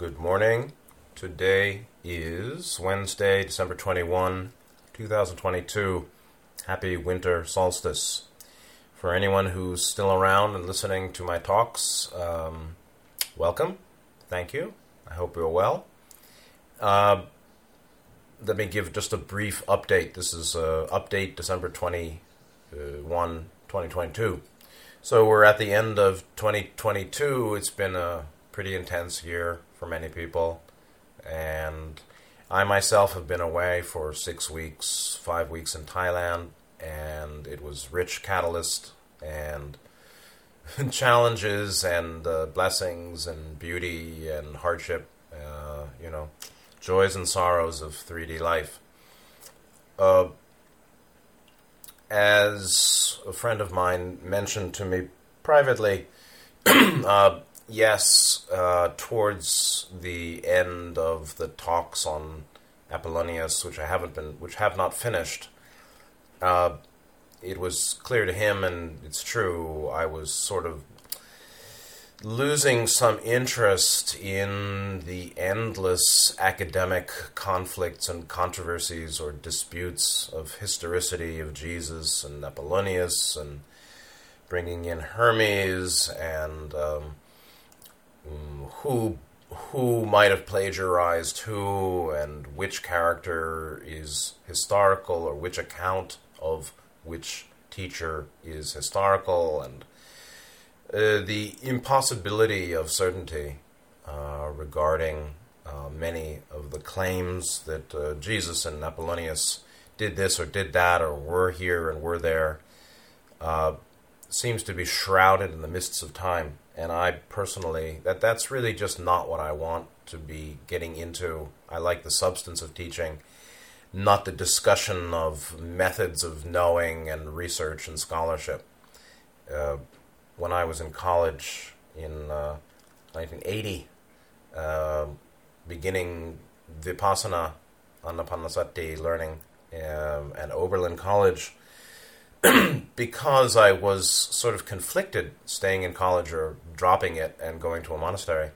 Good morning. Today is Wednesday, December 21, 2022. Happy winter solstice. For anyone who's still around and listening to my talks, um, welcome. Thank you. I hope you're well. Uh, let me give just a brief update. This is uh, update December 21, 2022. So we're at the end of 2022. It's been a pretty intense year for many people. And I myself have been away for six weeks, five weeks in Thailand, and it was rich catalyst and challenges and uh, blessings and beauty and hardship, uh, you know, joys and sorrows of 3D life. Uh, as a friend of mine mentioned to me privately, uh, yes, uh, towards the end of the talks on Apollonius, which I haven't been, which have not finished, uh, it was clear to him, and it's true. I was sort of losing some interest in the endless academic conflicts and controversies or disputes of historicity of Jesus and Apollonius and bringing in Hermes and um, who who might have plagiarized who and which character is historical or which account of which teacher is historical and uh, the impossibility of certainty uh, regarding uh, many of the claims that uh, Jesus and Apollonius did this or did that or were here and were there uh, seems to be shrouded in the mists of time and I personally that that's really just not what I want to be getting into. I like the substance of teaching, not the discussion of methods of knowing and research and scholarship. Uh, when I was in college in uh, 1980, uh, beginning Vipassana, Anapanasati learning um, at Oberlin College, because I was sort of conflicted staying in college or dropping it and going to a monastery.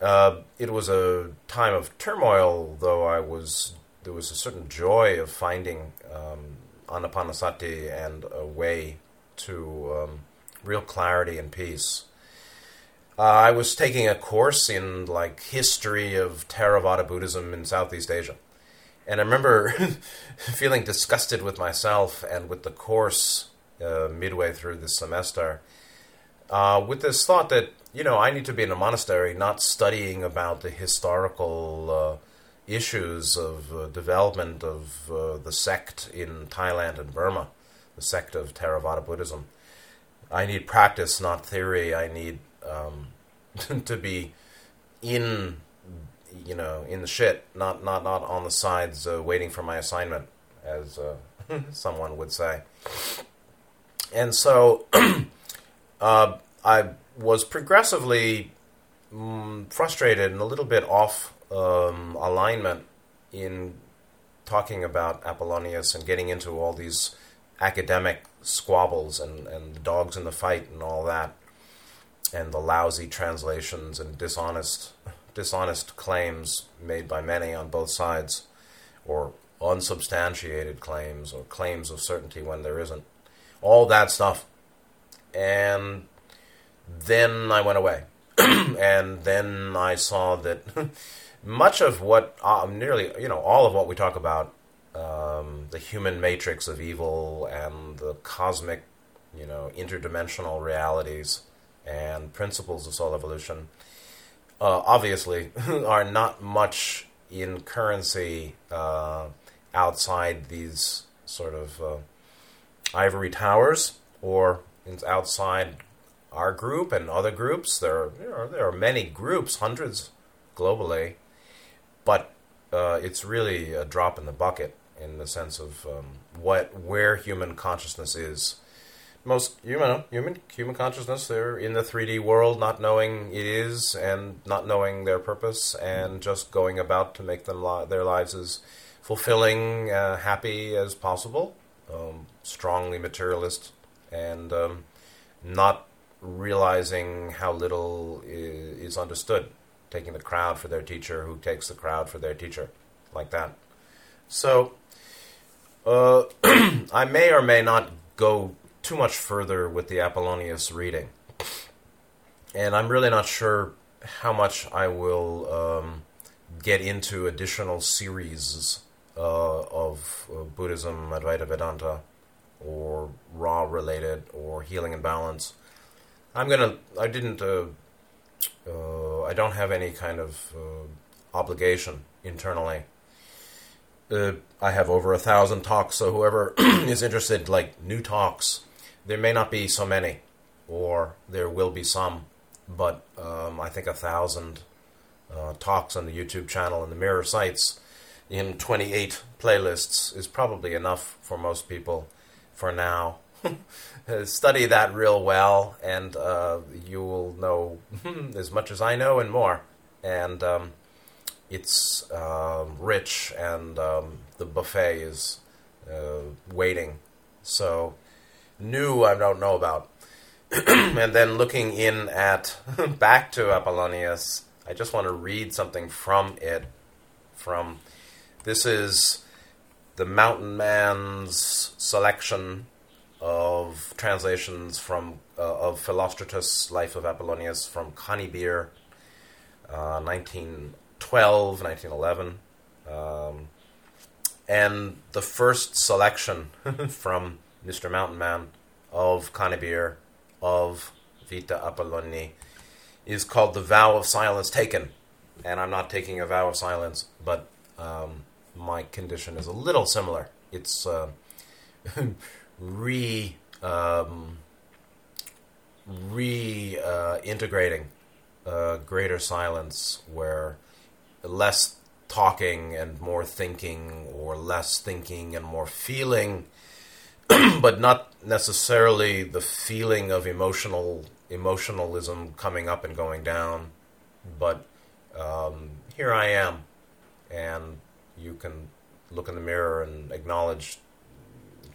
Uh, it was a time of turmoil, though I was there was a certain joy of finding um, anapanasati and a way to um, real clarity and peace. Uh, I was taking a course in like history of Theravada Buddhism in Southeast Asia, and I remember feeling disgusted with myself and with the course uh, midway through the semester, uh, with this thought that you know I need to be in a monastery, not studying about the historical uh, issues of uh, development of uh, the sect in Thailand and Burma, the sect of Theravada Buddhism. I need practice, not theory. I need um, to be in you know, in the shit, not not not on the sides uh, waiting for my assignment, as uh, someone would say. And so, uh, I was progressively mm, frustrated and a little bit off um, alignment in talking about Apollonius and getting into all these academic squabbles and, and the dogs in the fight and all that, and the lousy translations and dishonest dishonest claims made by many on both sides, or unsubstantiated claims, or claims of certainty when there isn't. All that stuff. And then I went away. and then I saw that much of what, uh, nearly, you know, all of what we talk about, um, the human matrix of evil and the cosmic, you know, interdimensional realities and principles of soul evolution, uh, obviously are not much in currency uh, outside these sort of uh, ivory towers or outside our group and other groups. There are, you know, there are many groups, hundreds globally, but uh, it's really a drop in the bucket in the sense of um, what where human consciousness is most human human human consciousness they're in the 3D world not knowing it is and not knowing their purpose and just going about to make them li- their lives as fulfilling uh, happy as possible um, strongly materialist and um, not realizing how little is, is understood taking the crowd for their teacher, who takes the crowd for their teacher, like that. So, uh, I may or may not go too much further with the Apollonius reading. And I'm really not sure how much I will um, get into additional series uh, of uh, Buddhism, Advaita Vedanta, or Ra related, or Healing and Balance. I'm gonna. I didn't. Uh, uh I don't have any kind of uh, obligation internally. Uh, I have over a thousand talks, so whoever is interested, like new talks, there may not be so many, or there will be some, but um, I think a thousand uh, talks on the YouTube channel and the Mirror sites in 28 playlists is probably enough for most people for now. Study that real well, and uh, you will know as much as I know and more. And um, it's uh, rich, and um, the buffet is uh, waiting. So, new I don't know about. and then looking in at back to Apollonius I just want to read something from it. From this is the Mountain Man's selection of translations from uh, of Philostratus' Life of Apollonius from Conybeare, uh, 1912, 1911. Um, and the first selection from Mr. Mountain Man of Conybeare of Vita Apolloni is called the vow of silence taken, and I'm not taking a vow of silence, but um, my condition is a little similar. It's uh, re um, reintegrating uh, uh, greater silence, where less talking and more thinking, or less thinking and more feeling, but not necessarily the feeling of emotional emotionalism coming up and going down, but um, here I am, and you can look in the mirror and acknowledge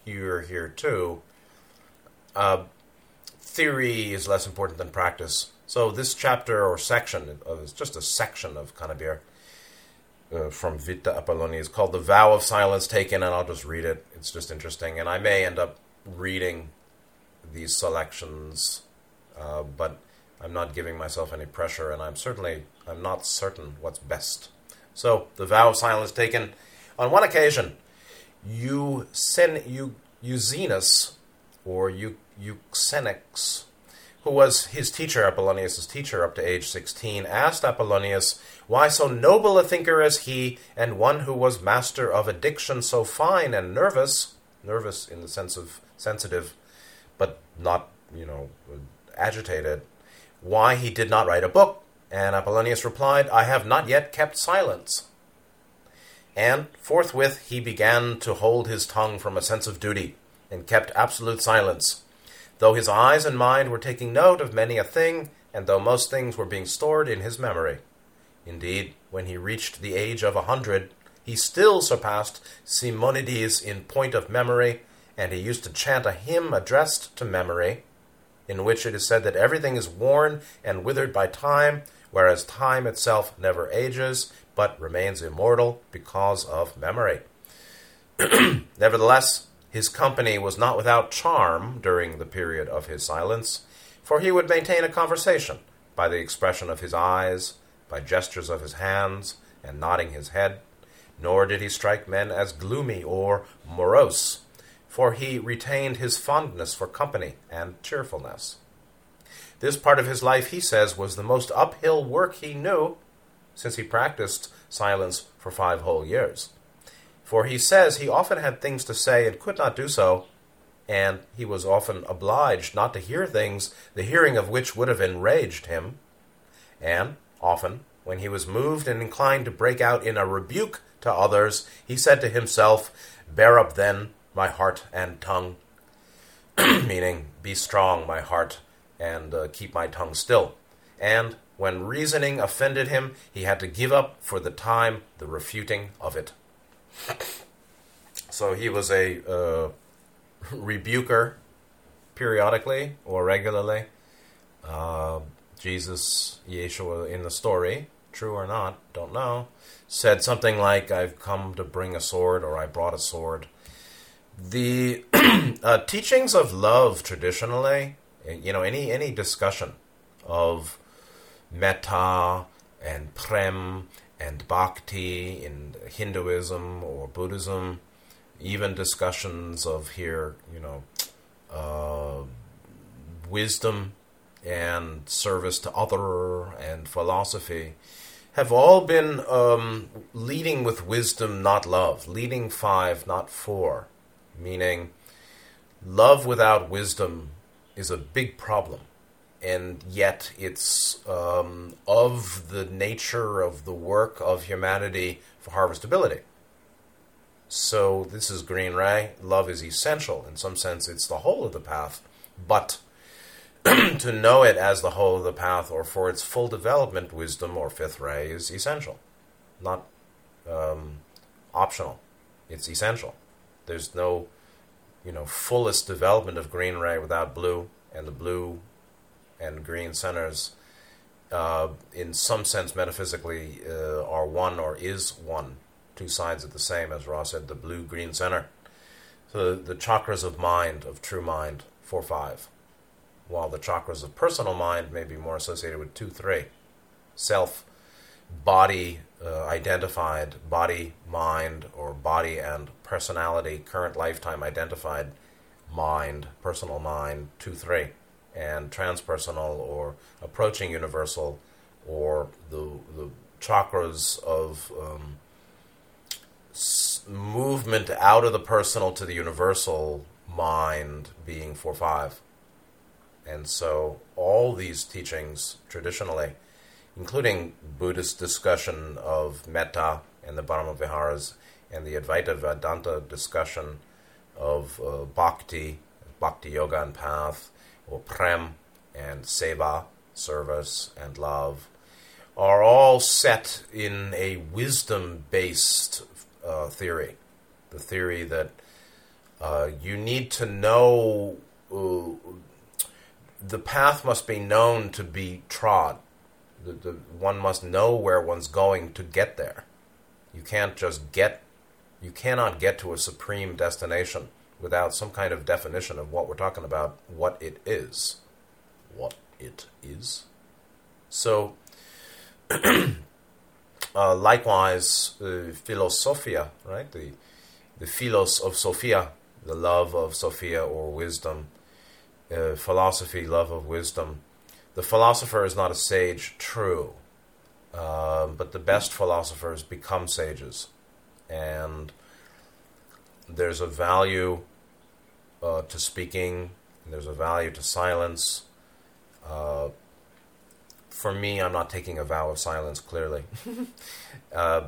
you're here too. Uh, theory is less important than practice. So this chapter or section, it's just a section of Conybeare uh, from Vita Apolloni is called "The Vow of Silence Taken," and I'll just read it. It's just interesting, and I may end up reading these selections uh, but I'm not giving myself any pressure, and I'm certainly I'm not certain what's best. So the vow of silence taken on one occasion. You you Euxenus or you Euxenix, who was his teacher, Apollonius' teacher up to age 16, asked Apollonius why so noble a thinker as he, and one who was master of a diction so fine and nervous, nervous in the sense of sensitive, but not, you know, agitated. Why he did not write a book, and Apollonius replied, I have not yet kept silence. And forthwith he began to hold his tongue from a sense of duty, and kept absolute silence, though his eyes and mind were taking note of many a thing, and though most things were being stored in his memory. Indeed, when he reached the age of a hundred, he still surpassed Simonides in point of memory, and he used to chant a hymn addressed to memory, in which it is said that everything is worn and withered by time, whereas time itself never ages, but remains immortal because of memory. Nevertheless, his company was not without charm during the period of his silence, for he would maintain a conversation by the expression of his eyes, by gestures of his hands, and nodding his head, nor did he strike men as gloomy or morose, for he retained his fondness for company and cheerfulness. This part of his life, he says, was the most uphill work he knew, since he practiced silence for five whole years. For he says he often had things to say and could not do so, and he was often obliged not to hear things the hearing of which would have enraged him. And often, when he was moved and inclined to break out in a rebuke to others, he said to himself, Bear up then, my heart and tongue, meaning, be strong, my heart, and uh, keep my tongue still. And when reasoning offended him, he had to give up for the time the refuting of it. So he was a uh, rebuker periodically or regularly. Uh, Jesus, Yeshua in the story, true or not, don't know, said something like, I've come to bring a sword or I brought a sword. The uh, teachings of love traditionally, you know, any, any discussion of metta and prem and bhakti in Hinduism or Buddhism, even discussions of here, you know, uh, wisdom and service to other and philosophy have all been um, leading with wisdom, not love, leading five, not four, meaning love without wisdom is a big problem. And yet, it's um, of the nature of the work of humanity for harvestability. So, this is Green Ray. Love is essential. In some sense, it's the whole of the path. But to know it as the whole of the path or for its full development, wisdom or fifth ray is essential, not um, optional. It's essential. There's no, you know, fullest development of green ray without blue, and the blue and green centers, uh, in some sense, metaphysically, uh, are one or is one. Two sides of the same, as Ross said, the blue green center. So the chakras of mind, of true mind, four five while the chakras of personal mind may be more associated with 2 3. Self, body uh, identified, body, mind, or body and personality, current lifetime identified mind, personal mind, 2 3. And transpersonal or approaching universal, or the, the chakras of um, s- movement out of the personal to the universal mind being 4 5. And so all these teachings traditionally, including Buddhist discussion of metta and the Brahma Viharas and the Advaita Vedanta discussion of uh, bhakti, bhakti yoga and path, or prem and seva, service and love, are all set in a wisdom based uh, theory. The theory that uh, you need to know uh, the path must be known to be trod. The, the, one must know where one's going to get there. You can't just get, you cannot get to a supreme destination without some kind of definition of what we're talking about, what it is. What it is. So, uh, likewise, uh, philosophia, right? The, the philos of Sophia, the love of Sophia or wisdom uh, philosophy, love of wisdom. The philosopher is not a sage, true, uh, but the best philosophers become sages. And there's a value uh, to speaking, there's a value to silence. Uh, for me, I'm not taking a vow of silence, clearly. Uh,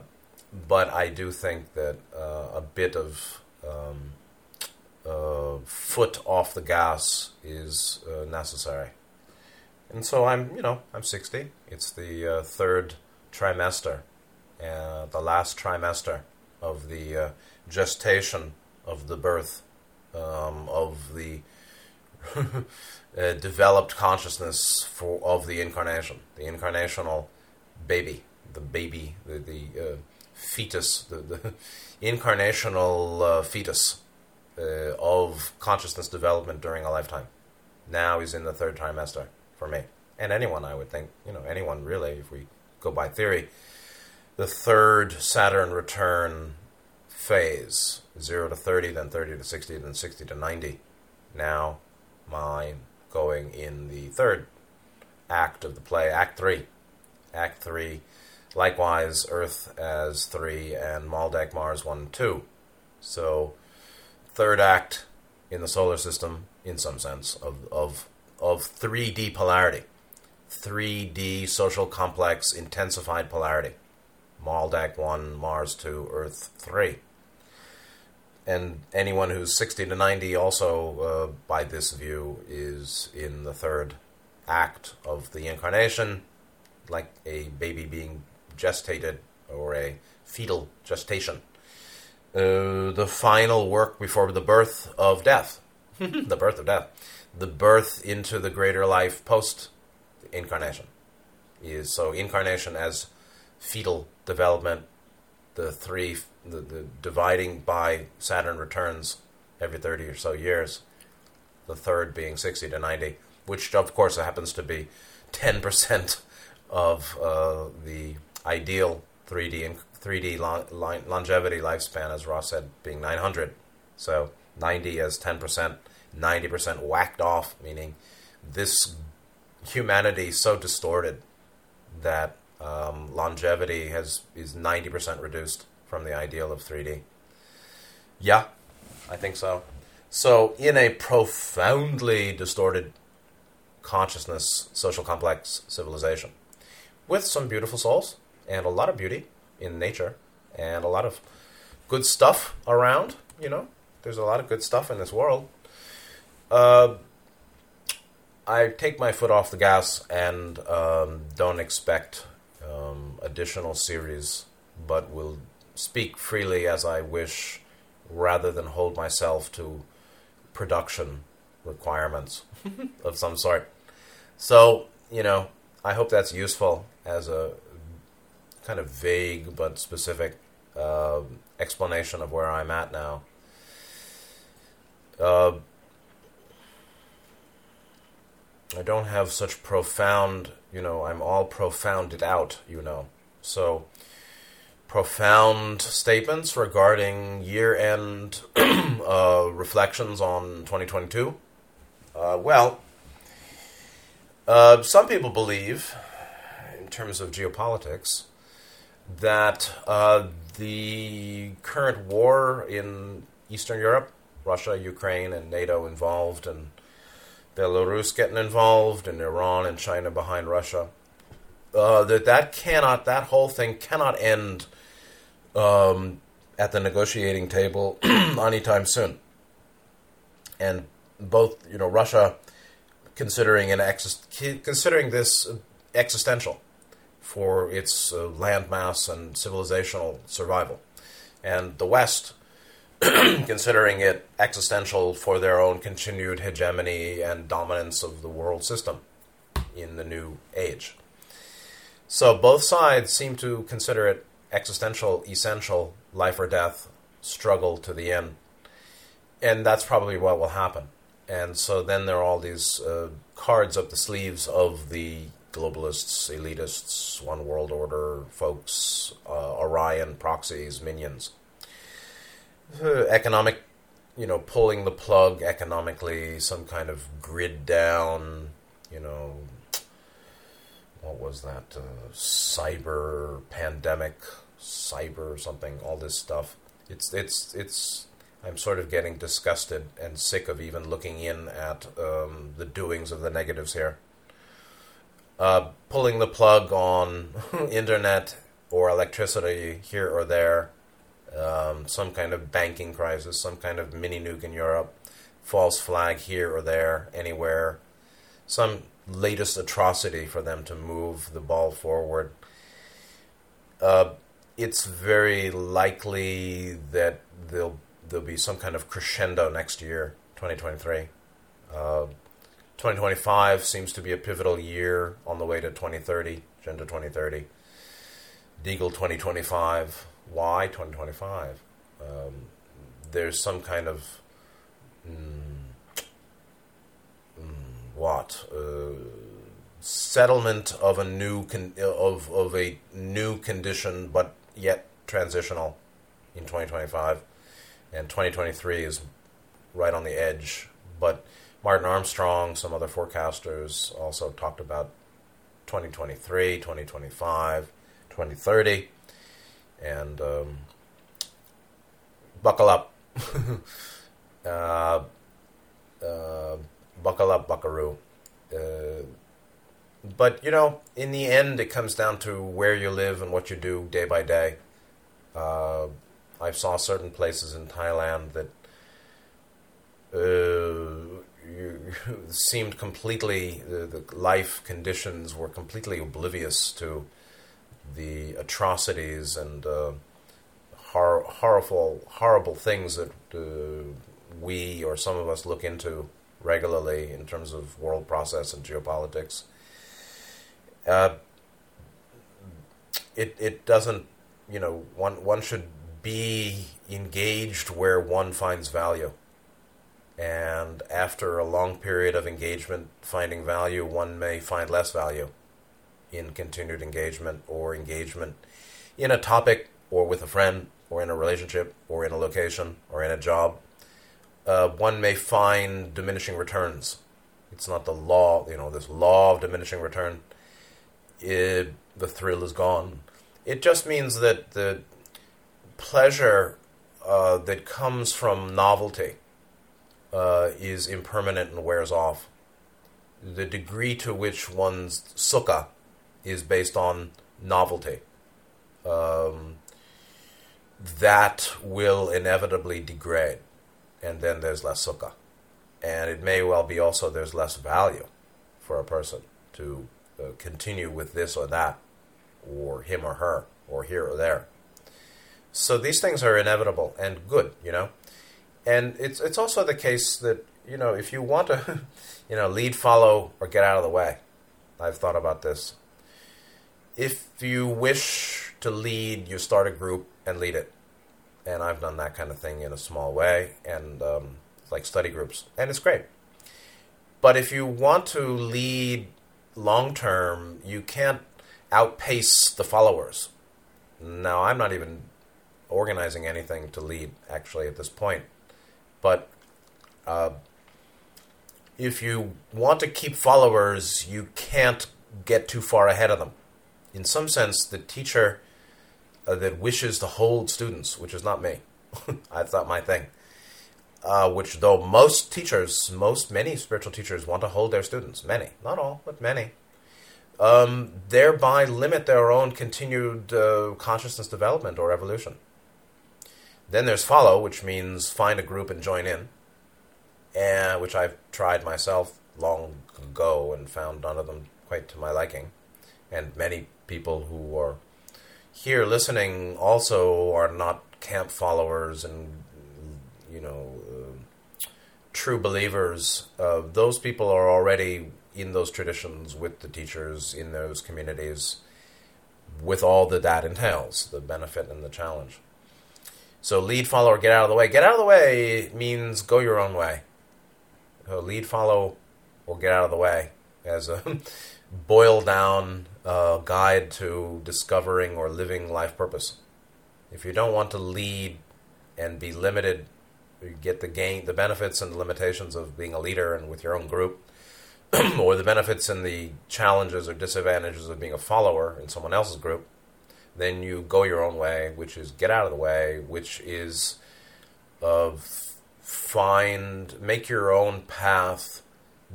but I do think that uh, a bit of um, uh, foot off the gas is uh, necessary. And so I'm, you know, I'm 60. It's the third trimester, the last trimester of the gestation of the birth um, of the uh, developed consciousness for of the incarnation, the incarnational baby, the baby, the the fetus, the, the incarnational fetus uh, of consciousness development during a lifetime. Now he's in the third trimester for me. And anyone, I would think, you know, anyone really, if we go by theory, the third Saturn return phase 0 to 30, then 30 to 60, then 60 to 90. Now, mine going in the third act of the play, Act 3. Act 3, likewise, Earth as 3 and Maldek Mars 1 2. So, third act in the solar system, in some sense, of, of, of 3D polarity. 3D social complex intensified polarity. Maldek 1, Mars 2, Earth 3. And anyone who's 60 to 90 also, uh, by this view, is in the third act of the incarnation, like a baby being gestated or a fetal gestation. Uh, the final work before the birth of death, the birth of death, the birth into the greater life post incarnation is so incarnation as fetal development, the three, the, the dividing by Saturn returns every 30 or so years, the third being 60 to 90, which of course happens to be 10% of uh, the ideal 3D and 3D long, longevity lifespan, as Ross said, being 900. So 90 as 10%, 90% whacked off, meaning this humanity so distorted that um, longevity has is 90% reduced from the ideal of 3D. Yeah, I think so. So, in a profoundly distorted consciousness, social complex civilization, with some beautiful souls and a lot of beauty in nature and a lot of good stuff around, you know, there's a lot of good stuff in this world. Uh, I take my foot off the gas and um, don't expect um, additional series, but will speak freely as I wish rather than hold myself to production requirements of some sort. So, you know, I hope that's useful as a kind of vague but specific uh, explanation of where I'm at now. Uh, I don't have such profound, you know, I'm all profounded out, you know. So, profound statements regarding year end uh, reflections on 2022. Uh, well, uh, some people believe, in terms of geopolitics, that uh, the current war in Eastern Europe, Russia, Ukraine, and NATO involved, and Belarus getting involved, and Iran and China behind Russia. Uh, that that cannot, that whole thing cannot end um, at the negotiating table anytime soon. And both, you know, Russia considering an ex- considering this existential for its uh, landmass and civilizational survival, and the West considering it existential for their own continued hegemony and dominance of the world system in the new age. So both sides seem to consider it existential, essential, life or death struggle to the end. And that's probably what will happen. And so then there are all these uh, cards up the sleeves of the globalists, elitists, one world order folks, uh, Orion proxies, minions economic, you know, pulling the plug economically, some kind of grid down, you know, what was that? Uh, cyber pandemic, cyber something, all this stuff. It's it's it's. I'm sort of getting disgusted and sick of even looking in at um, the doings of the negatives here. Uh, pulling the plug on internet or electricity here or there um, some kind of banking crisis, some kind of mini nuke in Europe, false flag here or there, anywhere, some latest atrocity for them to move the ball forward. Uh, it's very likely that there'll there'll be some kind of crescendo next year, 2023. Uh, 2025 seems to be a pivotal year on the way to 2030, Agenda 2030. Deagel 2025 why 2025? Um, there's some kind of mm, mm, what uh, settlement of a new con- of of a new condition, but yet transitional in 2025, and 2023 is right on the edge. But Martin Armstrong, some other forecasters also talked about 2023, 2025, 2030 and um, buckle up. uh, uh, buckle up, buckaroo. Uh, but you know, in the end, it comes down to where you live and what you do day by day. Uh, I saw certain places in Thailand that uh, seemed completely the, the life conditions were completely oblivious to the atrocities and uh, hor- horrible, horrible things that uh, we or some of us look into regularly in terms of world process and geopolitics. Uh, it it doesn't you know one one should be engaged where one finds value. And after a long period of engagement, finding value, one may find less value in continued engagement or engagement in a topic or with a friend or in a relationship or in a location or in a job. Uh, one may find diminishing returns. It's not the law, you know, this law of diminishing return. It, the thrill is gone. It just means that the pleasure uh, that comes from novelty uh, is impermanent and wears off. The degree to which one's sukha is based on novelty, um, that will inevitably degrade, and then there's less sukha. And it may well be also there's less value for a person to uh, continue with this or that, or him or her, or here or there. So these things are inevitable and good, you know. And it's it's also the case that you know if you want to, you know, lead, follow, or get out of the way. I've thought about this. If you wish to lead, you start a group and lead it. And I've done that kind of thing in a small way, and um, like study groups, and it's great. But if you want to lead long term, you can't outpace the followers. Now, I'm not even organizing anything to lead actually at this point. But uh, if you want to keep followers, you can't get too far ahead of them. In some sense, the teacher uh, that wishes to hold students, which is not me, that's not my thing. Uh, which, though most teachers, most many spiritual teachers want to hold their students, many, not all, but many, um, thereby limit their own continued uh, consciousness development or evolution. Then there's follow, which means find a group and join in, and which I've tried myself long ago and found none of them quite to my liking. And many people who are here listening also are not camp followers and you know uh, true believers. Uh, those people are already in those traditions with the teachers in those communities, with all that that entails, the benefit and the challenge. So lead, follow, or get out of the way. Get out of the way means go your own way. So lead, follow, or get out of the way as a boiled down uh, guide to discovering or living life purpose. If you don't want to lead and be limited, you get the gain, the benefits and the limitations of being a leader and with your own group, or the benefits and the challenges or disadvantages of being a follower in someone else's group then you go your own way, which is get out of the way, which is of find make your own path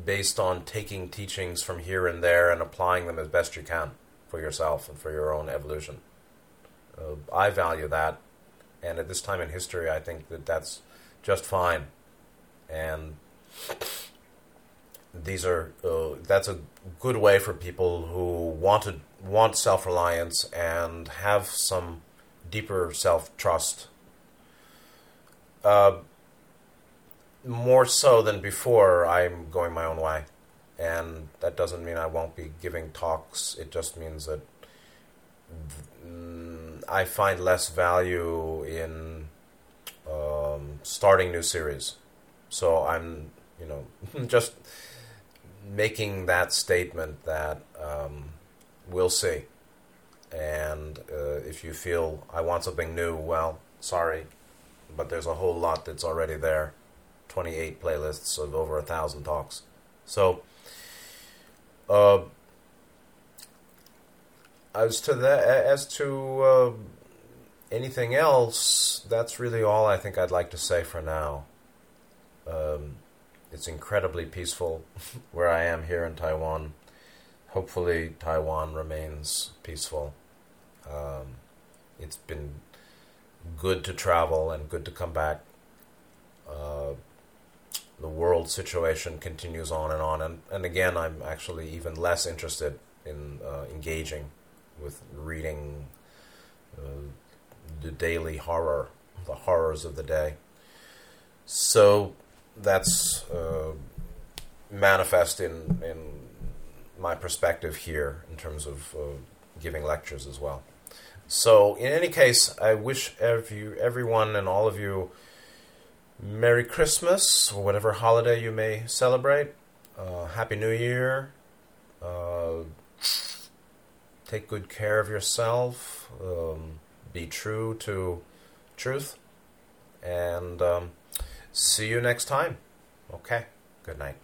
based on taking teachings from here and there and applying them as best you can for yourself and for your own evolution. Uh, I value that, and at this time in history, I think that that's just fine. And these are uh, that's a good way for people who want to want self reliance and have some deeper self trust. Uh, more so than before, I'm going my own way. And that doesn't mean I won't be giving talks. It just means that mm, I find less value in um, starting new series. So I'm, you know, just making that statement that um, we'll see. And uh, if you feel I want something new, well, sorry, but there's a whole lot that's already there. 28 playlists of over a thousand talks. So, uh, as to that, as to uh, anything else, that's really all I think I'd like to say for now. Um, it's incredibly peaceful where I am here in Taiwan hopefully Taiwan remains peaceful. Um, it's been good to travel and good to come back. Uh, the world situation continues on and on, and, and again, I'm actually even less interested in uh, engaging with reading uh, the daily horror, the horrors of the day. So that's uh, manifest in, in my perspective here in terms of uh, giving lectures as well. So, in any case, I wish every, everyone and all of you Merry Christmas or whatever holiday you may celebrate. Uh, Happy New Year. Uh, take good care of yourself. Um, be true to truth. And um, see you next time. Okay. Good night.